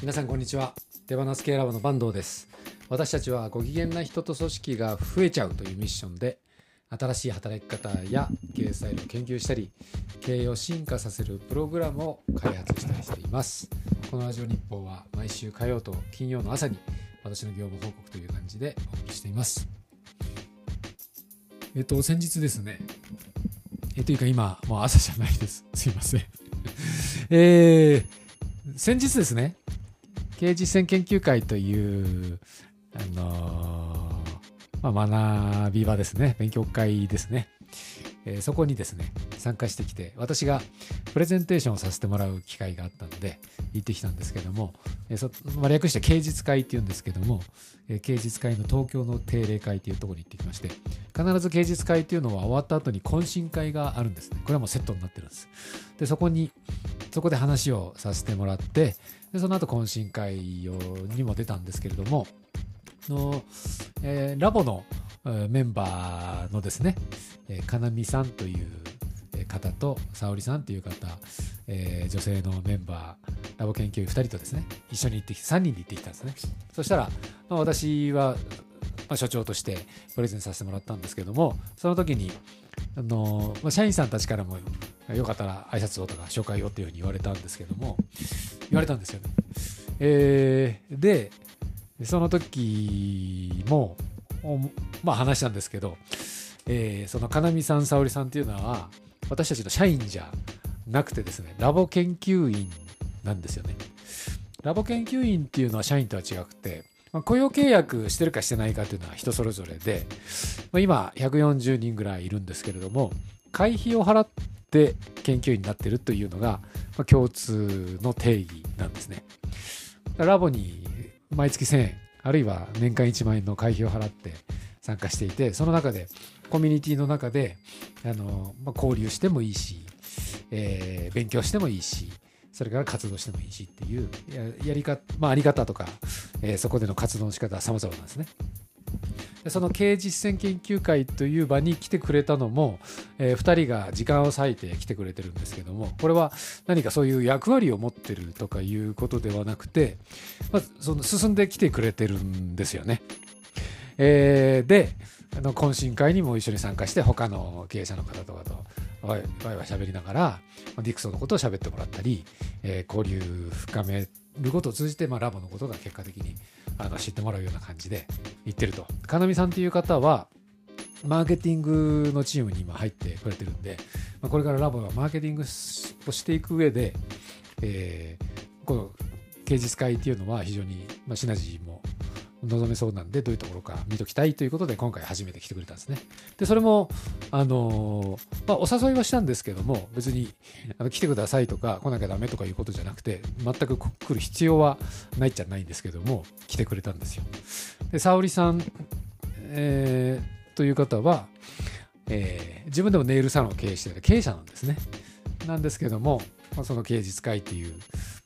皆さんこんにちは。手放す系ラボの坂東です。私たちはご機嫌な人と組織が増えちゃうというミッションで新しい働き方や経営スタイルを研究したり経営を進化させるプログラムを開発したりしています。このラジオ日報は毎週火曜と金曜の朝に私の業務報告という感じでお送りしています。えっと先日ですねえというか今もう朝じゃないです。すいません。えー、先日ですね経営実践研究会という、あのーまあ、学び場ですね、勉強会ですね、えーそこにですね、参加してきて、私がプレゼンテーションをさせてもらう機会があったので、行ってきたんですけども、えーそまあ、略して芸術会っていうんですけども、えー芸術会の東京の定例会というところに行ってきまして、必ず芸術会っていうのは終わった後に懇親会があるんですね。これはもうセットになってるんです。で、そこに、そこで話をさせてもらって、でその後懇親会にも出たんですけれどもの、えーラボのメンバーのですね、えー、かなみさんという方と沙織さんという方、えー女性のメンバーラボ研究員2人とですね一緒に行ってきて3人で行ってきたんですね。そしたら、まあ、私は、まあ、所長としてプレゼンさせてもらったんですけどもその時にあのまあ、社員さんたちからもよかったら挨拶をとか紹介をっていうふうに言われたんですけども言われたんですよね。えーでその時も、まあ、話したんですけど、えーそのかなみさん沙織さんっていうのは私たちの社員じゃなくてですねラボ研究員なんですよね。ラボ研究員っていうのは社員とは違くて、まあ、雇用契約してるかしてないかっていうのは人それぞれで、まあ、今140人ぐらいいるんですけれども会費を払って研究員になってるというのが、共通の定義なんですね。ラボに毎月1000円あるいは年間1万円の会費を払って参加していてその中でコミュニティの中であの、まあ、交流してもいいし、えー勉強してもいいしそれから活動してもいいしっていうややり方、まあ、あり方とか、えーそこでの活動の仕方は様々なんですね。でその経営実践研究会という場に来てくれたのも、え2人が時間を割いて来てくれてるんですけどもこれは何かそういう役割を持ってるとかいうことではなくて、まあ、その進んできてくれてるんですよね。えーであの懇親会にも一緒に参加して他の経営者の方とかとわいわい喋りながらまあディクソンのことを喋ってもらったり、えー交流深めることを通じて、まあ、ラボのことが結果的にあの知ってもらうような感じで言ってると。かなみさんっていう方はマーケティングのチームに今入ってくれてるんで、まあ、これからラボがマーケティングをしていく上で、えーこの芸術会っていうのは非常に、まあ、シナジーも望めそうなんでどういうところか見ときたいということで今回初めて来てくれたんですね。でそれもあのまあ、お誘いはしたんですけども別にあの来てくださいとか来なきゃダメとかいうことじゃなくて全く来る必要はないっちゃないんですけども来てくれたんですよ。で沙織さん、えーという方は、えー自分でもネイルサロンを経営している経営者なんですね。なんですけども、まあ、その芸術会っていう、ま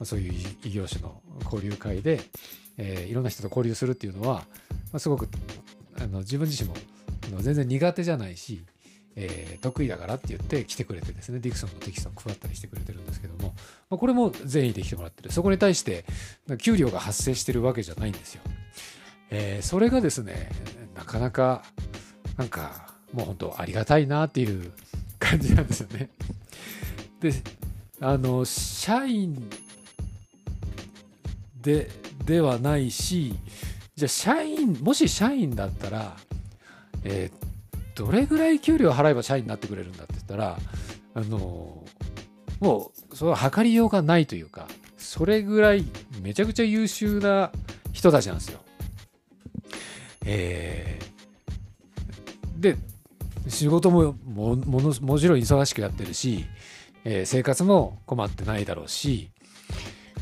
あ、そういう異業種の交流会で、えーいろんな人と交流するっていうのは、まあ、すごくあの自分自身も全然苦手じゃないし、えー得意だからって言って来てくれてですねディクソンのテキストを配ったりしてくれてるんですけども、まあ、これも善意で来てもらってるそこに対して給料が発生してるわけじゃないんですよ。えーそれがですねなかなかなんかもう本当ありがたいなっていう感じなんですよね。であの社員でではないしじゃあ社員もし社員だったら、えーどれぐらい給料払えば社員になってくれるんだって言ったらあのもうそれは測りようがないというかそれぐらいめちゃくちゃ優秀な人たちなんですよ。えーで仕事ももものもちろん忙しくやってるし、えー生活も困ってないだろうし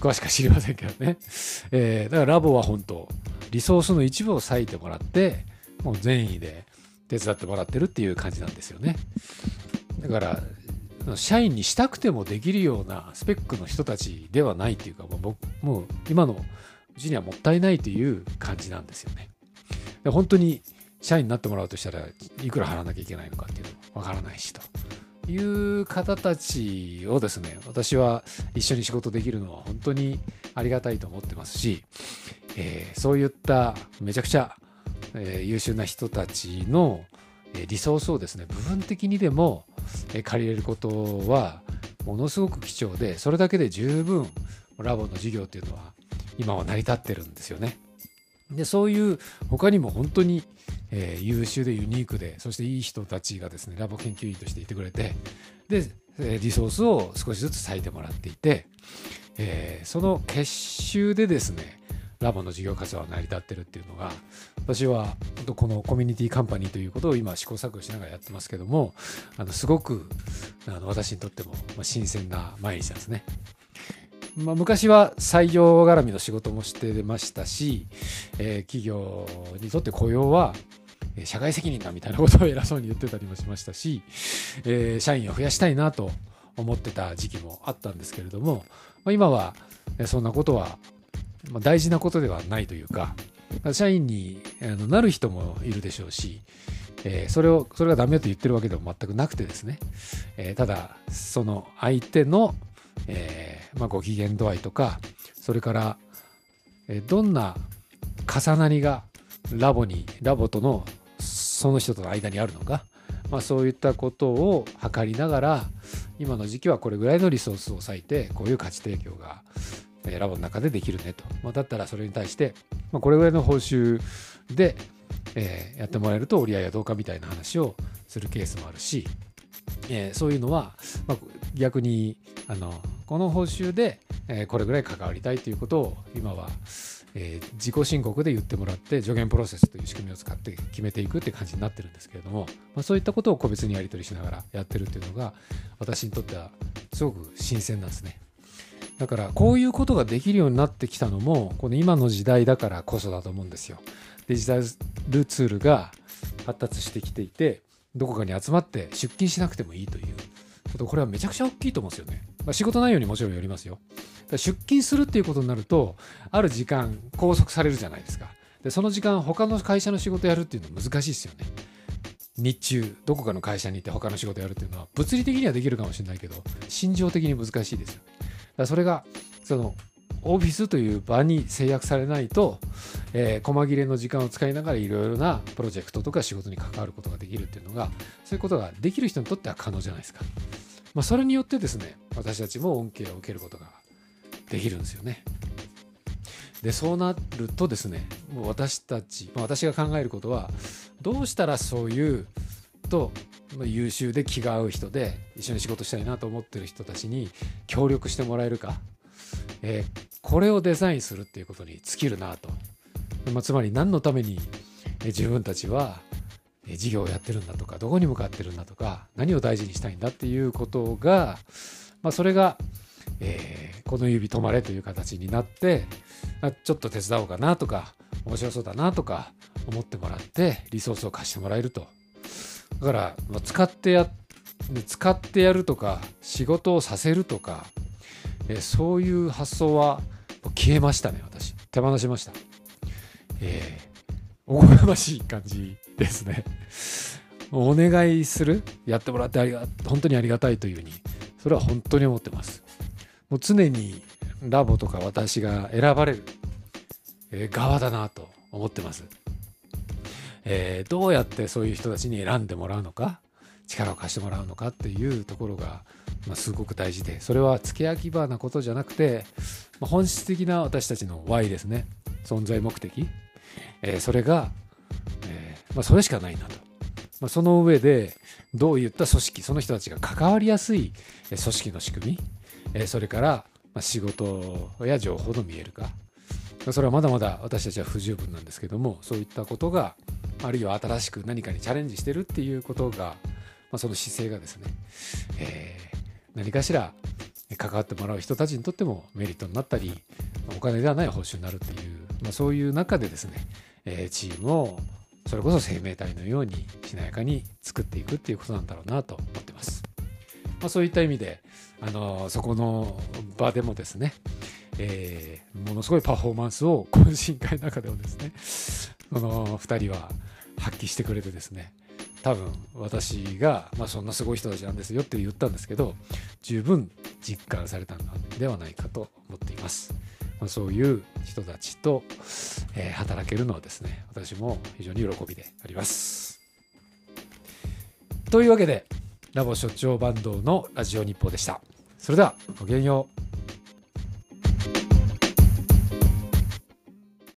詳しくは知りませんけどね、えーだからラボは本当リソースの一部を割いてもらってもう善意で手伝ってもらってるっていう感じなんですよね。だから社員にしたくてもできるようなスペックの人たちではないっていうかもうもう今のうちにはもったいないという感じなんですよね。で本当に社員になってもらうとしたらいくら払わなきゃいけないのかっていうのもわからないしと。いう方たちをですね私は一緒に仕事できるのは本当にありがたいと思ってますし、えー、そういっためちゃくちゃ、えー、優秀な人たちのリソースをですね部分的にでも借りれることはものすごく貴重でそれだけで十分ラボの授業っていうのは今は成り立ってるんですよね。でそういう他にも本当に、えー、優秀でユニークでそしていい人たちがですねラボ研究員としていてくれてでリソースを少しずつ割いてもらっていて、えー、その結集でですねラボの事業活動は成り立ってるっていうのが私はこのコミュニティカンパニーということを今試行錯誤しながらやってますけどもあのすごくあの私にとっても新鮮な毎日なんですね。まあ、昔は採用絡みの仕事もしてましたし、えー、企業にとって雇用は社会責任だみたいなことを偉そうに言ってたりもしましたし、えー、社員を増やしたいなと思ってた時期もあったんですけれども、まあ、今はそんなことは大事なことではないというか社員になる人もいるでしょうし、えー、それをそれがダメと言ってるわけでも全くなくてですね、えー、ただその相手の、えーまあ、ご機嫌度合いとかそれから、え、どんな重なりがラボにラボとのその人との間にあるのか、まあ、そういったことを測りながら今の時期はこれぐらいのリソースを割いてこういう価値提供がラボの中でできるねと、まあ、だったらそれに対して、まあ、これぐらいの報酬で、えー、やってもらえると折り合いはどうかみたいな話をするケースもあるし、えー、そういうのは、まあ、逆にあのこの報酬で、え、これぐらい関わりたいということを今は、え、自己申告で言ってもらって助言プロセスという仕組みを使って決めていくって感じになってるんですけれども、まあ、そういったことを個別にやり取りしながらやってるっていうのが私にとってはすごく新鮮なんですね。だからこういうことができるようになってきたのもこの今の時代だからこそだと思うんですよ。デジタルツールが発達してきていてどこかに集まって出勤しなくてもいいということこれはめちゃくちゃ大きいと思うんですよね。まあ、仕事内容にもちろんよりますよ。出勤するっていうことになるとある時間拘束されるじゃないですか。でその時間他の会社の仕事やるっていうのは難しいですよね。日中どこかの会社に行って他の仕事やるっていうのは物理的にはできるかもしれないけど心情的に難しいですよ。だそれがそのオフィスという場に制約されないと、えー、細切れの時間を使いながらいろいろなプロジェクトとか仕事に関わることができるっていうのがそういうことができる人にとっては可能じゃないですか。まあ、それによってですね私たちも恩恵を受けることができるんですよね。でそうなるとですねもう私たち、ま、私が考えることはどうしたらそういうと優秀で気が合う人で一緒に仕事したいなと思ってる人たちに協力してもらえるか、え、これをデザインするっていうことに尽きるなと、まあ、つまり何のために自分たちは事業をやってるんだとかどこに向かってるんだとか何を大事にしたいんだっていうことが、まあ、それが、えー、この指止まれという形になってちょっと手伝おうかなとか面白そうだなとか思ってもらってリソースを貸してもらえると。だから、まあ、使ってや使ってやるとか仕事をさせるとかえそういう発想は消えましたね私。手放しました。えー、おこがましい感じですね。お願いする？やってもらってありが本当にありがたいというふうに。それは本当に思ってます。もう常にラボとか私が選ばれる、え側だなと思ってます。えー、どうやってそういう人たちに選んでもらうのか？力を貸してもらうのかっていうところが、まあ、すごく大事で。それは付け焼き場なことじゃなくて、まあ、本質的な私たちの Y ですね。存在目的、えー、それが、えー、まあ、それしかないなと、まその上でどういった組織その人たちが関わりやすい組織の仕組み、えそれから、ま仕事や情報の見える化。それはまだまだ私たちは不十分なんですけどもそういったことがあるいは新しく何かにチャレンジしてるっていうことが、まあ、その姿勢がですね、えー、何かしら関わってもらう人たちにとってもメリットになったりお金ではない報酬になるっていう、まあ、そういう中でですね、えー、チームをそれこそ生命体のようにしなやかに作っていくっていうことなんだろうなと思ってます。まあ、そういった意味であのそこの場でもですね、えー、ものすごいパフォーマンスを懇親会の中でもですねその2人は発揮してくれてですね多分私が、まあ、そんなすごい人たちなんですよって言ったんですけど十分実感されたのではないかと思っています。まあ、そういう人たちと、えー、働けるのはですね私も非常に喜びであります。というわけでラボ所長バンドのラジオ日報でした。それではごきげんよう。